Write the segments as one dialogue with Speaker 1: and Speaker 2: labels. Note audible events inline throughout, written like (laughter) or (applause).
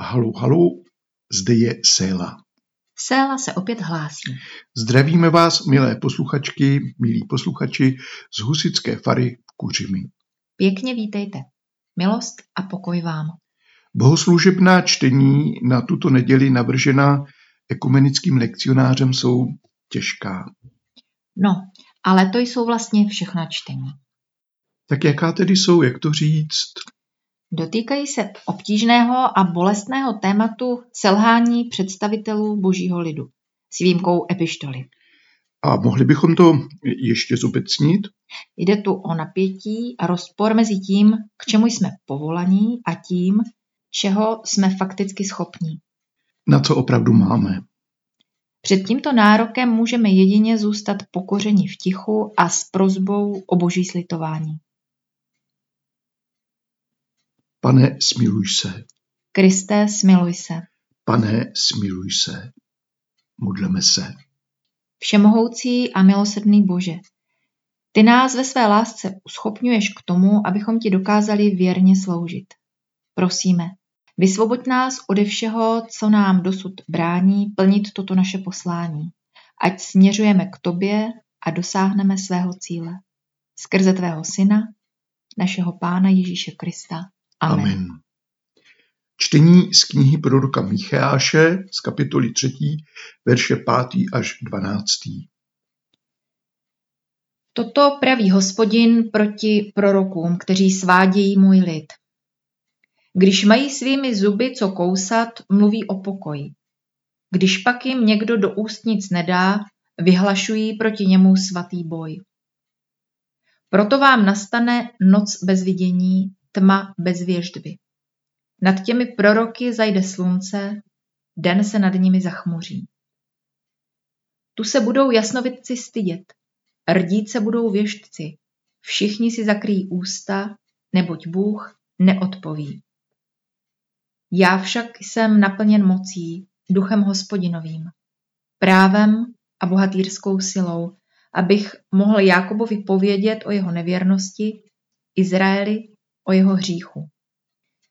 Speaker 1: Halou, halou, zde je Séla.
Speaker 2: Séla se opět hlásí.
Speaker 1: Zdravíme vás, milé posluchačky, milí posluchači z Husické fary v Kuřimi.
Speaker 2: Pěkně vítejte. Milost a pokoj vám.
Speaker 1: Bohoslužebná čtení na tuto neděli navržená ekumenickým lekcionářem jsou těžká.
Speaker 2: No, ale to jsou vlastně všechna čtení.
Speaker 1: Tak jaká tedy jsou, jak to říct?
Speaker 2: Dotýkají se obtížného a bolestného tématu selhání představitelů božího lidu s výjimkou epištoly.
Speaker 1: A mohli bychom to ještě zobecnit?
Speaker 2: Jde tu o napětí a rozpor mezi tím, k čemu jsme povolaní a tím, čeho jsme fakticky schopní.
Speaker 1: Na co opravdu máme?
Speaker 2: Před tímto nárokem můžeme jedině zůstat pokořeni v tichu a s prozbou o boží slitování.
Speaker 1: Pane, smiluj se.
Speaker 2: Kristé, smiluj se.
Speaker 1: Pane, smiluj se. Modleme se.
Speaker 2: Všemohoucí a milosrdný Bože, ty nás ve své lásce uschopňuješ k tomu, abychom ti dokázali věrně sloužit. Prosíme, vysvoboď nás ode všeho, co nám dosud brání plnit toto naše poslání. Ať směřujeme k tobě a dosáhneme svého cíle. Skrze tvého syna, našeho Pána Ježíše Krista. Amen. Amen.
Speaker 1: Čtení z knihy proroka Micháše z kapitoly 3, verše 5. až 12.
Speaker 2: Toto praví hospodin proti prorokům, kteří svádějí můj lid. Když mají svými zuby co kousat, mluví o pokoji. Když pak jim někdo do úst nic nedá, vyhlašují proti němu svatý boj. Proto vám nastane noc bez vidění, tma bez věždby. Nad těmi proroky zajde slunce, den se nad nimi zachmuří. Tu se budou jasnovidci stydět, rdít se budou věštci, všichni si zakryjí ústa, neboť Bůh neodpoví. Já však jsem naplněn mocí, duchem hospodinovým, právem a bohatýrskou silou, abych mohl Jákobovi povědět o jeho nevěrnosti, Izraeli o jeho hříchu.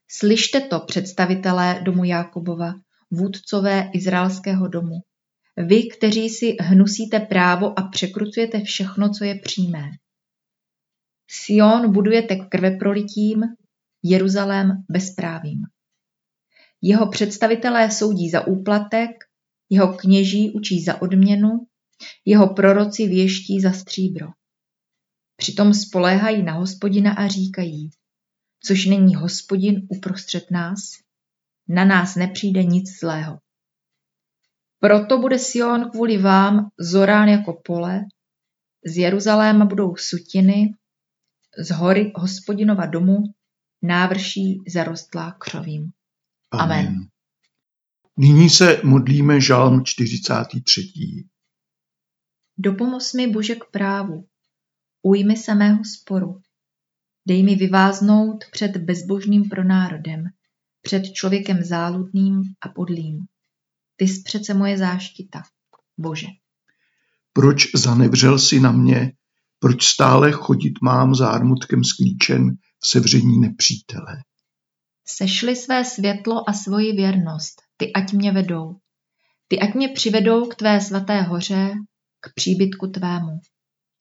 Speaker 2: Slyšte to, představitelé domu Jákobova, vůdcové izraelského domu. Vy, kteří si hnusíte právo a překrucujete všechno, co je přímé. Sion budujete krveprolitím, Jeruzalém bezprávím. Jeho představitelé soudí za úplatek, jeho kněží učí za odměnu, jeho proroci věští za stříbro. Přitom spoléhají na hospodina a říkají, což není hospodin uprostřed nás, na nás nepřijde nic zlého. Proto bude Sion kvůli vám zorán jako pole, z Jeruzaléma budou sutiny, z hory hospodinova domu návrší zarostlá křovím. Amen. Amen.
Speaker 1: Nyní se modlíme žalm 43.
Speaker 2: Dopomoz mi Bože k právu, ujmi se mého sporu, Dej mi vyváznout před bezbožným pronárodem, před člověkem záludným a podlým. Ty jsi přece moje záštita, Bože.
Speaker 1: Proč zanevřel si na mě? Proč stále chodit mám zármutkem sklíčen v sevření nepřítele?
Speaker 2: Sešli své světlo a svoji věrnost, ty ať mě vedou. Ty ať mě přivedou k tvé svaté hoře, k příbytku tvému.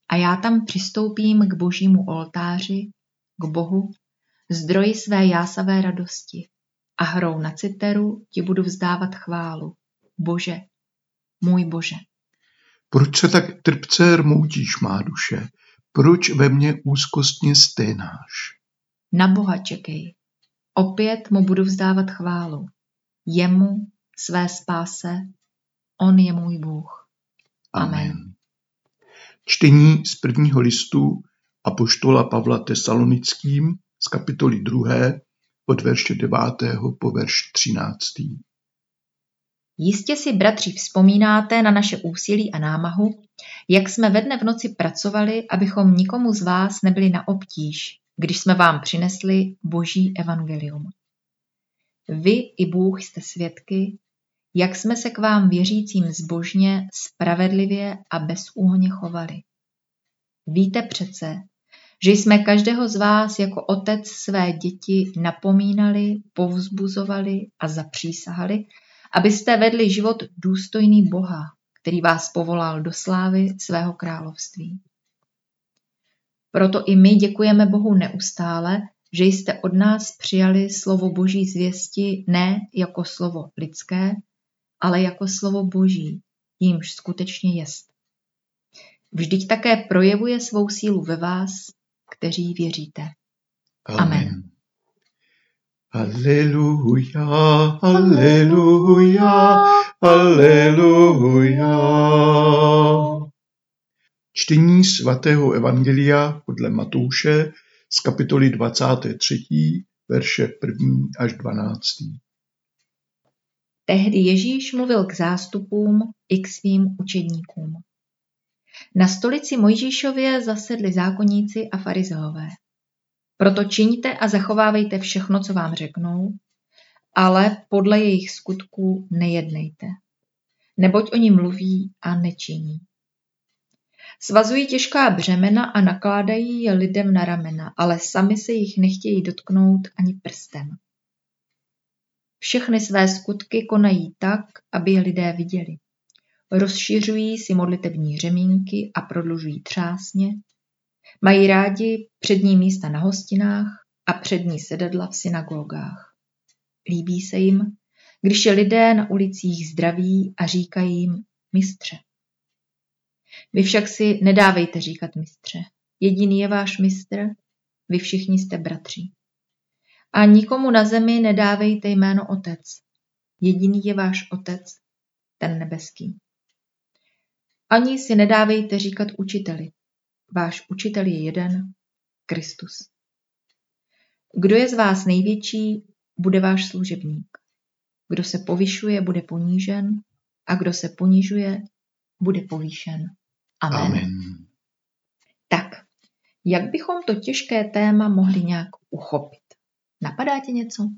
Speaker 2: A já tam přistoupím k božímu oltáři, k Bohu, zdroji své jásavé radosti a hrou na citeru ti budu vzdávat chválu. Bože, můj Bože.
Speaker 1: Proč se tak trpce rmoutíš, má duše? Proč ve mně úzkostně sténáš?
Speaker 2: Na Boha čekej. Opět mu budu vzdávat chválu. Jemu, své spáse, on je můj Bůh. Amen. Amen.
Speaker 1: Čtení z prvního listu apoštola Pavla Tesalonickým z kapitoly 2. od verše 9. po verš 13.
Speaker 2: Jistě si, bratři, vzpomínáte na naše úsilí a námahu, jak jsme ve dne v noci pracovali, abychom nikomu z vás nebyli na obtíž, když jsme vám přinesli Boží evangelium. Vy i Bůh jste svědky, jak jsme se k vám věřícím zbožně, spravedlivě a bezúhonně chovali. Víte přece, že jsme každého z vás jako otec své děti napomínali, povzbuzovali a zapřísahali, abyste vedli život důstojný Boha, který vás povolal do slávy svého království. Proto i my děkujeme Bohu neustále, že jste od nás přijali slovo Boží zvěsti ne jako slovo lidské, ale jako slovo Boží, jímž skutečně jest. Vždyť také projevuje svou sílu ve vás, kteří věříte. Amen.
Speaker 1: Aleluja, aleluja, aleluja. Čtení svatého Evangelia podle Matouše z kapitoly 23, verše 1. až 12.
Speaker 2: Tehdy Ježíš mluvil k zástupům i k svým učedníkům. Na stolici Mojžíšově zasedli zákonníci a farizeové. Proto čiňte a zachovávejte všechno, co vám řeknou, ale podle jejich skutků nejednejte. Neboť oni mluví a nečiní. Svazují těžká břemena a nakládají je lidem na ramena, ale sami se jich nechtějí dotknout ani prstem. Všechny své skutky konají tak, aby je lidé viděli. Rozšiřují si modlitební řemínky a prodlužují třásně. Mají rádi přední místa na hostinách a přední sedadla v synagogách. Líbí se jim, když je lidé na ulicích zdraví a říkají jim mistře. Vy však si nedávejte říkat mistře. Jediný je váš mistr, vy všichni jste bratři. A nikomu na zemi nedávejte jméno otec. Jediný je váš otec, ten nebeský. Ani si nedávejte říkat učiteli. Váš učitel je jeden, Kristus. Kdo je z vás největší, bude váš služebník. Kdo se povyšuje, bude ponížen a kdo se ponižuje, bude povýšen. Amen. Amen. Tak, jak bychom to těžké téma mohli nějak uchopit? Napadá ti něco?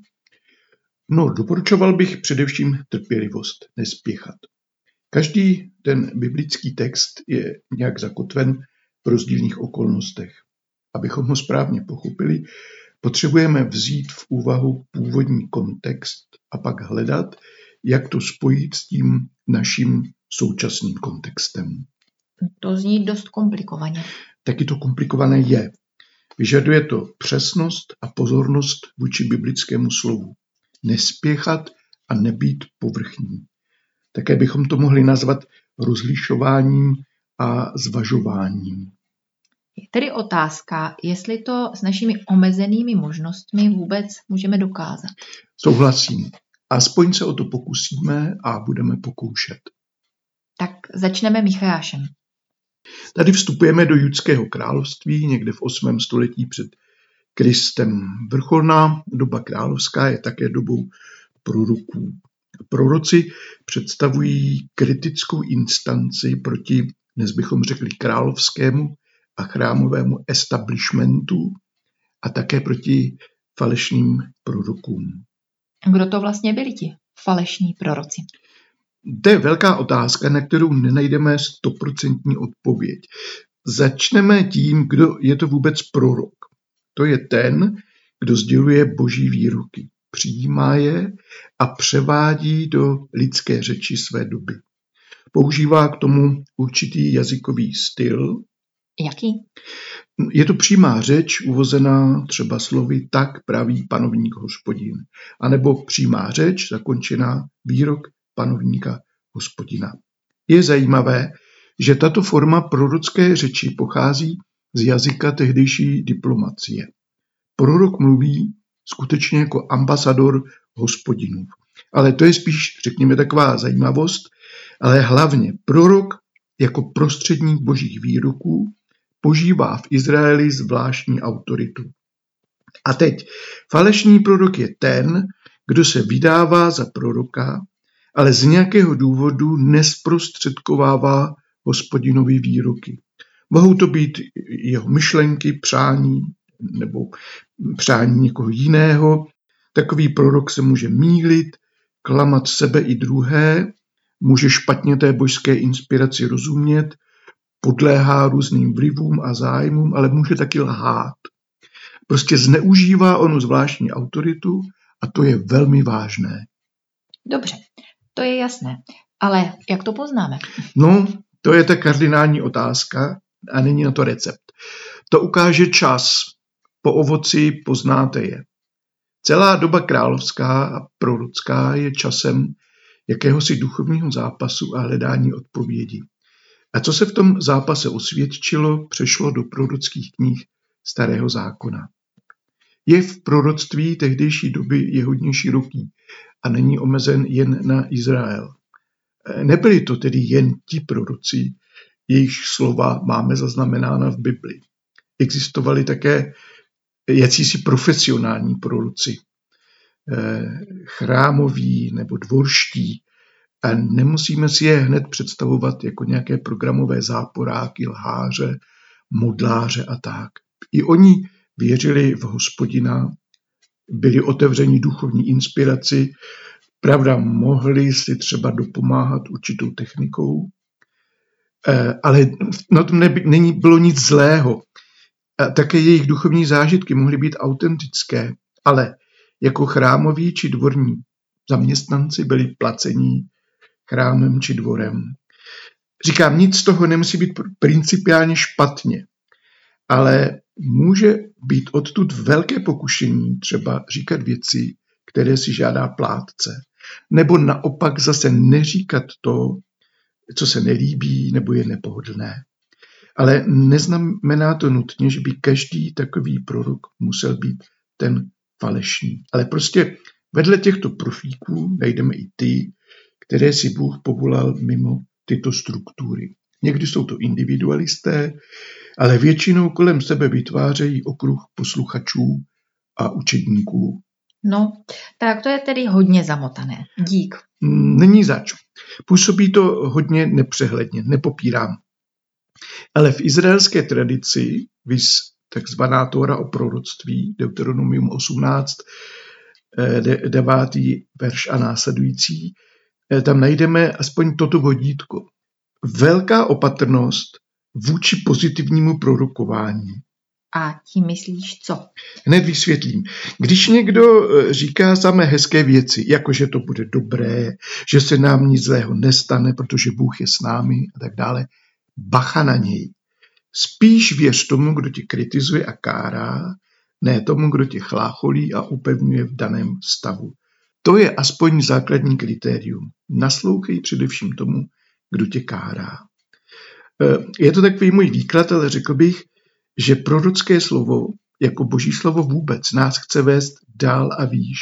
Speaker 1: No, doporučoval bych především trpělivost, nespěchat. Každý ten biblický text je nějak zakotven v rozdílných okolnostech. Abychom ho správně pochopili, potřebujeme vzít v úvahu původní kontext a pak hledat, jak to spojit s tím naším současným kontextem.
Speaker 2: To zní dost komplikovaně.
Speaker 1: Taky to komplikované je. Vyžaduje to přesnost a pozornost vůči biblickému slovu. Nespěchat a nebýt povrchní. Také bychom to mohli nazvat rozlišováním a zvažováním.
Speaker 2: Je tedy otázka, jestli to s našimi omezenými možnostmi vůbec můžeme dokázat.
Speaker 1: Souhlasím. Aspoň se o to pokusíme a budeme pokoušet.
Speaker 2: Tak začneme Michajášem.
Speaker 1: Tady vstupujeme do judského království někde v 8. století před Kristem. Vrcholná doba královská je také dobou proroků. Proroci představují kritickou instanci proti, dnes bychom řekli, královskému a chrámovému establishmentu a také proti falešným prorokům.
Speaker 2: Kdo to vlastně byli ti falešní proroci?
Speaker 1: To je velká otázka, na kterou nenajdeme stoprocentní odpověď. Začneme tím, kdo je to vůbec prorok. To je ten, kdo sděluje boží výroky, přijímá je a převádí do lidské řeči své doby. Používá k tomu určitý jazykový styl.
Speaker 2: Jaký?
Speaker 1: Je to přímá řeč uvozená třeba slovy tak praví panovník hospodin, anebo přímá řeč zakončená výrok panovníka hospodina. Je zajímavé, že tato forma prorocké řeči pochází z jazyka tehdejší diplomacie. Prorok mluví skutečně jako ambasador hospodinů. Ale to je spíš, řekněme, taková zajímavost, ale hlavně prorok jako prostředník božích výroků požívá v Izraeli zvláštní autoritu. A teď, falešný prorok je ten, kdo se vydává za proroka ale z nějakého důvodu nesprostředkovává hospodinovi výroky. Mohou to být jeho myšlenky, přání nebo přání někoho jiného. Takový prorok se může mílit, klamat sebe i druhé, může špatně té božské inspiraci rozumět, podléhá různým vlivům a zájmům, ale může taky lhát. Prostě zneužívá onu zvláštní autoritu a to je velmi vážné.
Speaker 2: Dobře, to je jasné. Ale jak to poznáme?
Speaker 1: No, to je ta kardinální otázka a není na to recept. To ukáže čas. Po ovoci poznáte je. Celá doba královská a prorocká je časem jakéhosi duchovního zápasu a hledání odpovědi. A co se v tom zápase osvědčilo, přešlo do prorockých knih Starého zákona. Je v proroctví tehdejší doby je hodně široký a není omezen jen na Izrael. Nebyli to tedy jen ti proroci, jejichž slova máme zaznamenána v Bibli. Existovali také jacísi profesionální proroci, eh, chrámoví nebo dvorští. A nemusíme si je hned představovat jako nějaké programové záporáky, lháře, modláře a tak. I oni věřili v hospodina, byli otevření duchovní inspiraci, pravda, mohli si třeba dopomáhat určitou technikou, eh, ale na tom není, bylo nic zlého. A také jejich duchovní zážitky mohly být autentické, ale jako chrámoví či dvorní zaměstnanci byli placení chrámem či dvorem. Říkám, nic z toho nemusí být principiálně špatně, ale může být odtud velké pokušení třeba říkat věci, které si žádá plátce, nebo naopak zase neříkat to, co se nelíbí nebo je nepohodlné. Ale neznamená to nutně, že by každý takový prorok musel být ten falešný. Ale prostě vedle těchto profíků najdeme i ty, které si Bůh povolal mimo tyto struktury. Někdy jsou to individualisté, ale většinou kolem sebe vytvářejí okruh posluchačů a učedníků.
Speaker 2: No, tak to je tedy hodně zamotané. Dík.
Speaker 1: Není zač. Působí to hodně nepřehledně, nepopírám. Ale v izraelské tradici, vys takzvaná Tóra o proroctví, Deuteronomium 18, 9. Eh, verš a následující, eh, tam najdeme aspoň toto vodítko. Velká opatrnost vůči pozitivnímu prorokování.
Speaker 2: A tím myslíš co?
Speaker 1: Hned vysvětlím. Když někdo eh, říká samé hezké věci, jako že to bude dobré, že se nám nic zlého nestane, protože Bůh je s námi a tak dále, bacha na něj. Spíš věř tomu, kdo tě kritizuje a kárá, ne tomu, kdo tě chlácholí a upevňuje v daném stavu. To je aspoň základní kritérium. Naslouchej především tomu, kdo tě kárá. Eh, je to takový můj výklad, ale řekl bych, že prorocké slovo, jako boží slovo vůbec, nás chce vést dál a výš.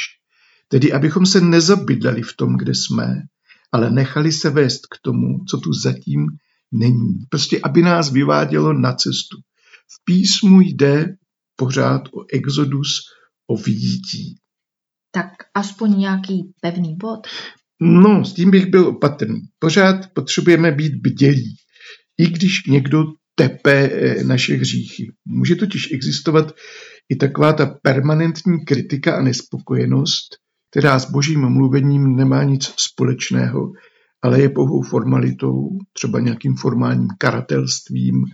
Speaker 1: Tedy abychom se nezabydleli v tom, kde jsme, ale nechali se vést k tomu, co tu zatím není. Prostě, aby nás vyvádělo na cestu. V písmu jde pořád o exodus, o vyjítí.
Speaker 2: Tak aspoň nějaký pevný bod?
Speaker 1: No, s tím bych byl opatrný. Pořád potřebujeme být bdělí. I když někdo tepe eh, naše hříchy. Může totiž existovat i taková ta permanentní kritika a nespokojenost, která s božím mluvením nemá nic společného, ale je pouhou formalitou, třeba nějakým formálním karatelstvím,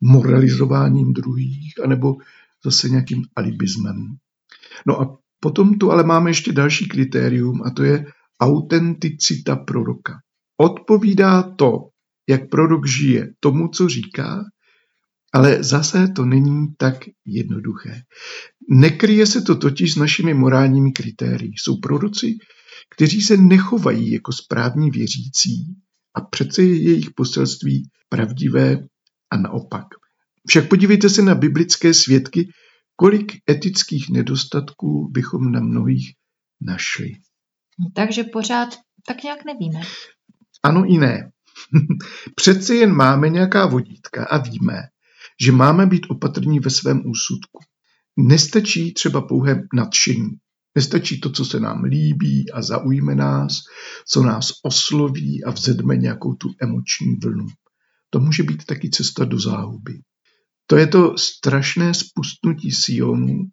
Speaker 1: moralizováním druhých, anebo zase nějakým alibismem. No a potom tu ale máme ještě další kritérium a to je autenticita proroka. Odpovídá to, jak prorok žije tomu, co říká, ale zase to není tak jednoduché. Nekryje se to totiž s našimi morálními kritérii. Jsou proroci, kteří se nechovají jako správní věřící a přece je jejich poselství pravdivé a naopak. Však podívejte se na biblické svědky, kolik etických nedostatků bychom na mnohých našli.
Speaker 2: Takže pořád tak nějak nevíme.
Speaker 1: Ano i ne. (laughs) Přeci jen máme nějaká vodítka a víme, že máme být opatrní ve svém úsudku. Nestačí třeba pouhé nadšení. Nestačí to, co se nám líbí a zaujme nás, co nás osloví a vzedme nějakou tu emoční vlnu. To může být taky cesta do záhuby. To je to strašné spustnutí Sionu,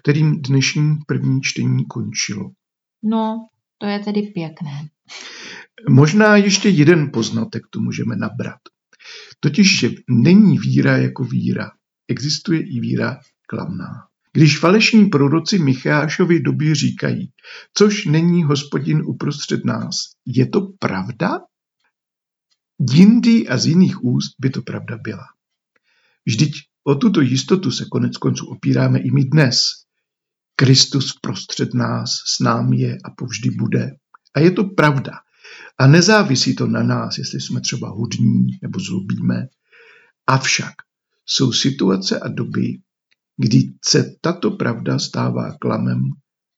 Speaker 1: kterým dnešní první čtení končilo.
Speaker 2: No, to je tedy pěkné.
Speaker 1: Možná ještě jeden poznatek tu můžeme nabrat. Totiž, že není víra jako víra. Existuje i víra klamná. Když falešní proroci Michášovi doby říkají, což není hospodin uprostřed nás, je to pravda? Jindy a z jiných úst by to pravda byla. Vždyť o tuto jistotu se konec konců opíráme i my dnes. Kristus prostřed nás s námi je a povždy bude. A je to pravda. A nezávisí to na nás, jestli jsme třeba hudní nebo zlobíme. Avšak jsou situace a doby, kdy se tato pravda stává klamem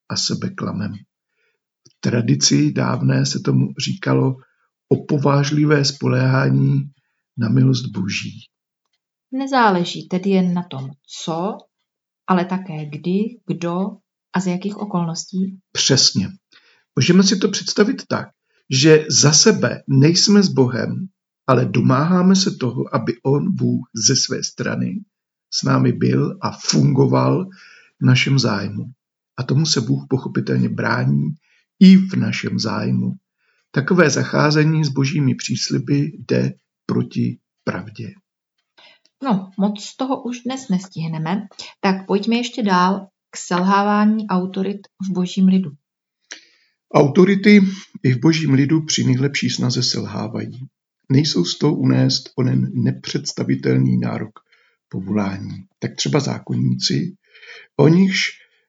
Speaker 1: a sebeklamem. V tradici dávné se tomu říkalo opovážlivé spoléhání na milost Boží.
Speaker 2: Nezáleží tedy jen na tom, co, ale také kdy, kdo a z jakých okolností.
Speaker 1: Přesně. Můžeme si to představit tak, že za sebe nejsme s Bohem, ale domáháme se toho, aby On, Bůh, ze své strany s námi byl a fungoval v našem zájmu. A tomu se Bůh pochopitelně brání i v našem zájmu. Takové zacházení s božími přísliby jde proti pravdě.
Speaker 2: No, moc toho už dnes nestihneme, tak pojďme ještě dál k selhávání autorit v božím lidu.
Speaker 1: Autority i v božím lidu při nejlepší snaze selhávají. Nejsou z toho unést onen nepředstavitelný nárok povolání. Tak třeba zákonníci, o nichž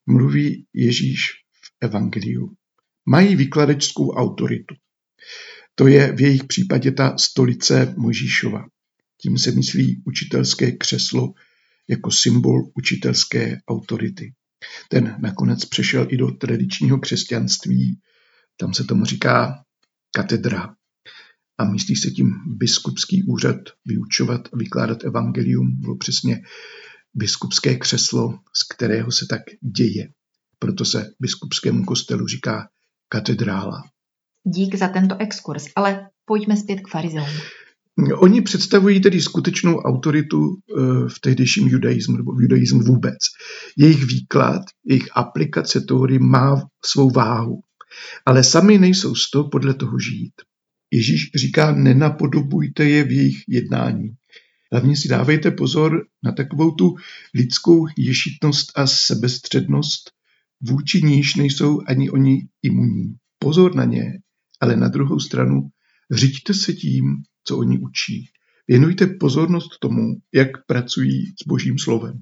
Speaker 1: mluví Ježíš v Evangeliu. Mají vykladečskou autoritu. To je v jejich případě ta stolice Možíšova. Tím se myslí učitelské křeslo jako symbol učitelské autority. Ten nakonec přešel i do tradičního křesťanství. Tam se tomu říká katedra a myslí se tím biskupský úřad vyučovat a vykládat evangelium, bylo přesně biskupské křeslo, z kterého se tak děje. Proto se biskupskému kostelu říká katedrála.
Speaker 2: Dík za tento exkurs, ale pojďme zpět k farizeům.
Speaker 1: Oni představují tedy skutečnou autoritu eh, v tehdejším judaismu nebo v judaismu vůbec. Jejich výklad, jejich aplikace teorie má svou váhu, ale sami nejsou z toho podle toho žít. Ježíš říká, nenapodobujte je v jejich jednání. Hlavně si dávejte pozor na takovou tu lidskou ješitnost a sebestřednost, vůči níž nejsou ani oni imunní. Pozor na ně, ale na druhou stranu řiďte se tím, co oni učí. Věnujte pozornost tomu, jak pracují s božím slovem.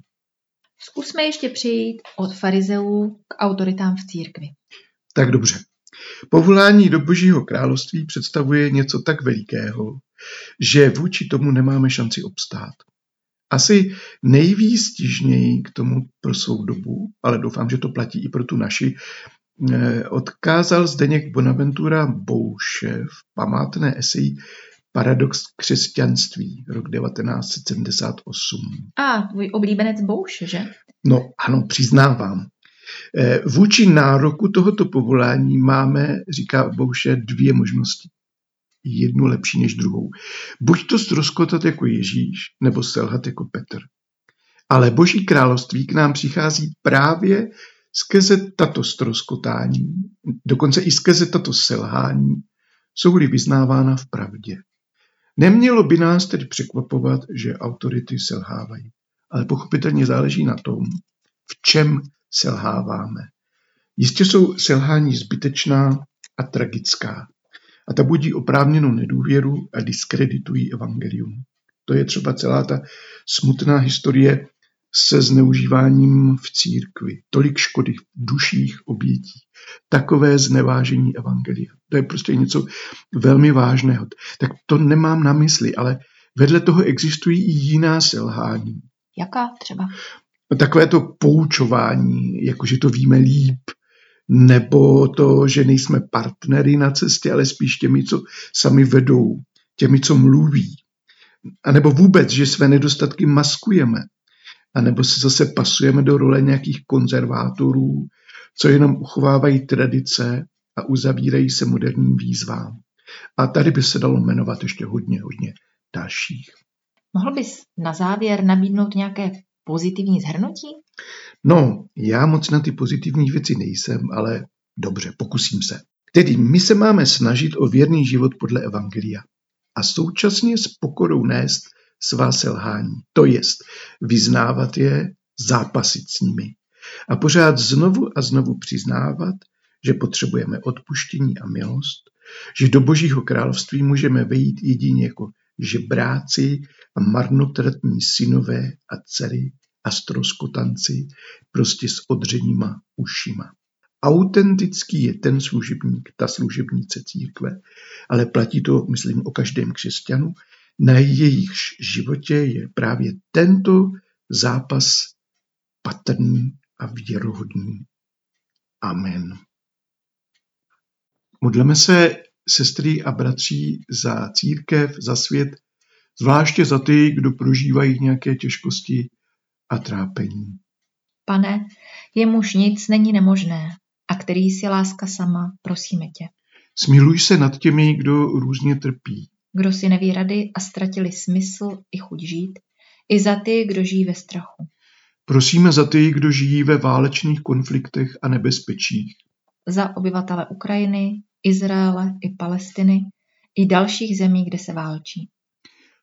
Speaker 2: Zkusme ještě přijít od farizeů k autoritám v církvi.
Speaker 1: Tak dobře. Povolání do Božího království představuje něco tak velikého, že vůči tomu nemáme šanci obstát. Asi nejvýstižněji k tomu pro svou dobu, ale doufám, že to platí i pro tu naši, eh, odkázal Zdeněk Bonaventura Bouše v památné eseji Paradox křesťanství, rok 1978.
Speaker 2: A, tvůj oblíbenec Bouše, že?
Speaker 1: No, ano, přiznávám. Eh, vůči nároku tohoto povolání máme, říká Bouše, dvě možnosti. Jednu lepší než druhou. Buď to ztroskotat jako Ježíš, nebo selhat jako Petr. Ale Boží království k nám přichází právě skrze tato stroskotání, dokonce i skrze tato selhání, jsou-li vyznávána v pravdě. Nemělo by nás tedy překvapovat, že autority selhávají, ale pochopitelně záleží na tom, v čem selháváme. Jistě jsou selhání zbytečná a tragická a ta budí oprávněnou nedůvěru a diskreditují evangelium. To je třeba celá ta smutná historie se zneužíváním v církvi. Tolik škody v duších obětí. Takové znevážení evangelia. To je prostě něco velmi vážného. Tak to nemám na mysli, ale vedle toho existují i jiná selhání.
Speaker 2: Jaká třeba?
Speaker 1: Takové to poučování, jakože to víme líp, nebo to, že nejsme partnery na cestě, ale spíš těmi, co sami vedou, těmi, co mluví. A nebo vůbec, že své nedostatky maskujeme. A nebo si zase pasujeme do role nějakých konzervátorů, co jenom uchovávají tradice a uzavírají se moderním výzvám. A tady by se dalo jmenovat ještě hodně, hodně dalších.
Speaker 2: Mohl bys na závěr nabídnout nějaké pozitivní zhrnutí?
Speaker 1: No, já moc na ty pozitivní věci nejsem, ale dobře, pokusím se. Tedy my se máme snažit o věrný život podle Evangelia. a současně s pokorou nést svá selhání, to jest vyznávat je, zápasit s nimi a pořád znovu a znovu přiznávat, že potřebujeme odpuštění a milost, že do Božího království můžeme vejít jedině jako žebráci a marnotratní synové a dcery a stroskotanci, prostě s odřenýma ušima. Autentický je ten služebník, ta služebnice církve, ale platí to, myslím, o každém křesťanu, na jejich životě je právě tento zápas patrný a věrohodný. Amen. Modleme se, sestry a bratří, za církev, za svět, zvláště za ty, kdo prožívají nějaké těžkosti a trápení.
Speaker 2: Pane, jemuž nic není nemožné a který jsi láska sama, prosíme tě.
Speaker 1: Smiluj se nad těmi, kdo různě trpí.
Speaker 2: Kdo si neví rady a ztratili smysl i chuť žít, i za ty, kdo žijí ve strachu.
Speaker 1: Prosíme za ty, kdo žijí ve válečných konfliktech a nebezpečích.
Speaker 2: Za obyvatele Ukrajiny, Izraele i Palestiny i dalších zemí, kde se válčí.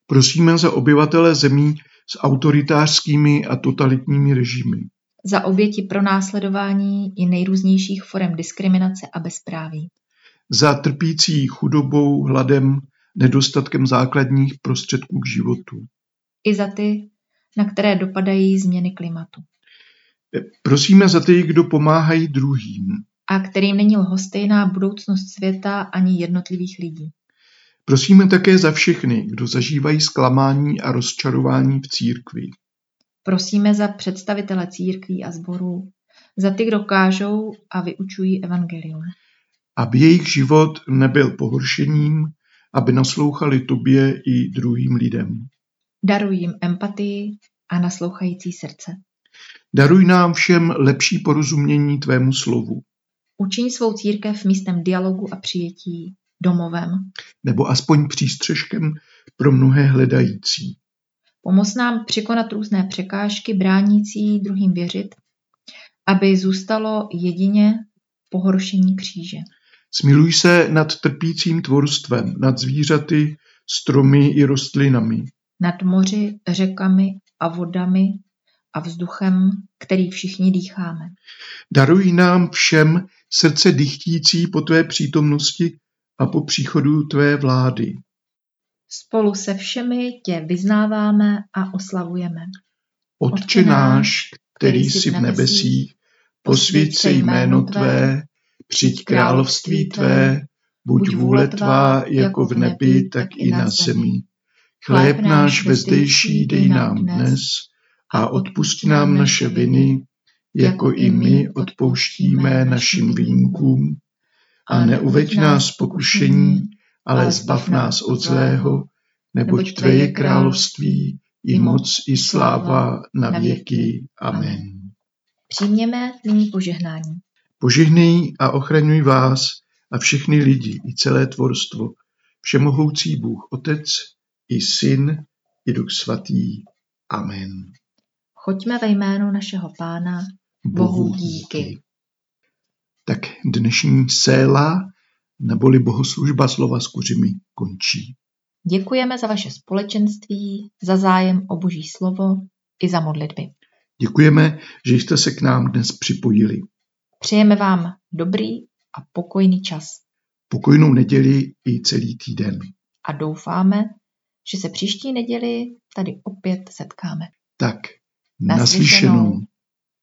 Speaker 1: Prosíme za obyvatele zemí s autoritářskými a totalitními režimy.
Speaker 2: Za oběti pro následování i nejrůznějších forem diskriminace a bezpráví.
Speaker 1: Za trpící chudobou, hladem, nedostatkem základních prostředků k životu.
Speaker 2: I za ty, na které dopadají změny klimatu.
Speaker 1: Prosíme za ty, kdo pomáhají druhým.
Speaker 2: A kterým není lhostejná budoucnost světa ani jednotlivých lidí.
Speaker 1: Prosíme také za všechny, kdo zažívají zklamání a rozčarování v církvi.
Speaker 2: Prosíme za představitele církví a sborů, za ty, kdo kážou a vyučují evangelium.
Speaker 1: Aby jejich život nebyl pohoršením, aby naslouchali tobě i druhým lidem.
Speaker 2: Daruj jim empatii a naslouchající srdce.
Speaker 1: Daruj nám všem lepší porozumění tvému slovu.
Speaker 2: Učiň svou církev místem dialogu a přijetí, domovem.
Speaker 1: Nebo aspoň přístřežkem pro mnohé hledající.
Speaker 2: Pomoz nám překonat různé překážky bránící druhým věřit, aby zůstalo jedině pohoršení kříže.
Speaker 1: Smiluj se nad trpícím tvorstvem, nad zvířaty, stromy i rostlinami.
Speaker 2: Nad moři, řekami a vodami a vzduchem, který všichni dýcháme.
Speaker 1: Daruj nám všem srdce dychtící po tvé přítomnosti a po příchodu tvé vlády.
Speaker 2: Spolu se všemi tě vyznáváme a oslavujeme.
Speaker 1: Otče náš, který jsi v nebesích, posvěď se jméno tvé, přijď království tvé, buď vůle tvá jako v nebi, tak i na zemi. Chléb náš vezdejší dej nám dnes a odpust nám naše viny, jako i my odpouštíme našim výjimkům. A neuveď nás pokušení, ale zbav nás od zlého, neboť Tvé je království, i moc, i sláva na věky. Amen.
Speaker 2: Přijměme nyní požehnání.
Speaker 1: Požehnej a ochraňuj vás a všechny lidi i celé tvorstvo, všemohoucí Bůh Otec i Syn i Duch Svatý. Amen.
Speaker 2: Choďme ve jménu našeho Pána, Bohu díky.
Speaker 1: Tak dnešní séla neboli bohoslužba slova s kuřimi končí.
Speaker 2: Děkujeme za vaše společenství, za zájem o Boží slovo i za modlitby.
Speaker 1: Děkujeme, že jste se k nám dnes připojili.
Speaker 2: Přejeme vám dobrý a pokojný čas.
Speaker 1: Pokojnou neděli i celý týden.
Speaker 2: A doufáme, že se příští neděli tady opět setkáme.
Speaker 1: Tak, naslyšenou. naslyšenou.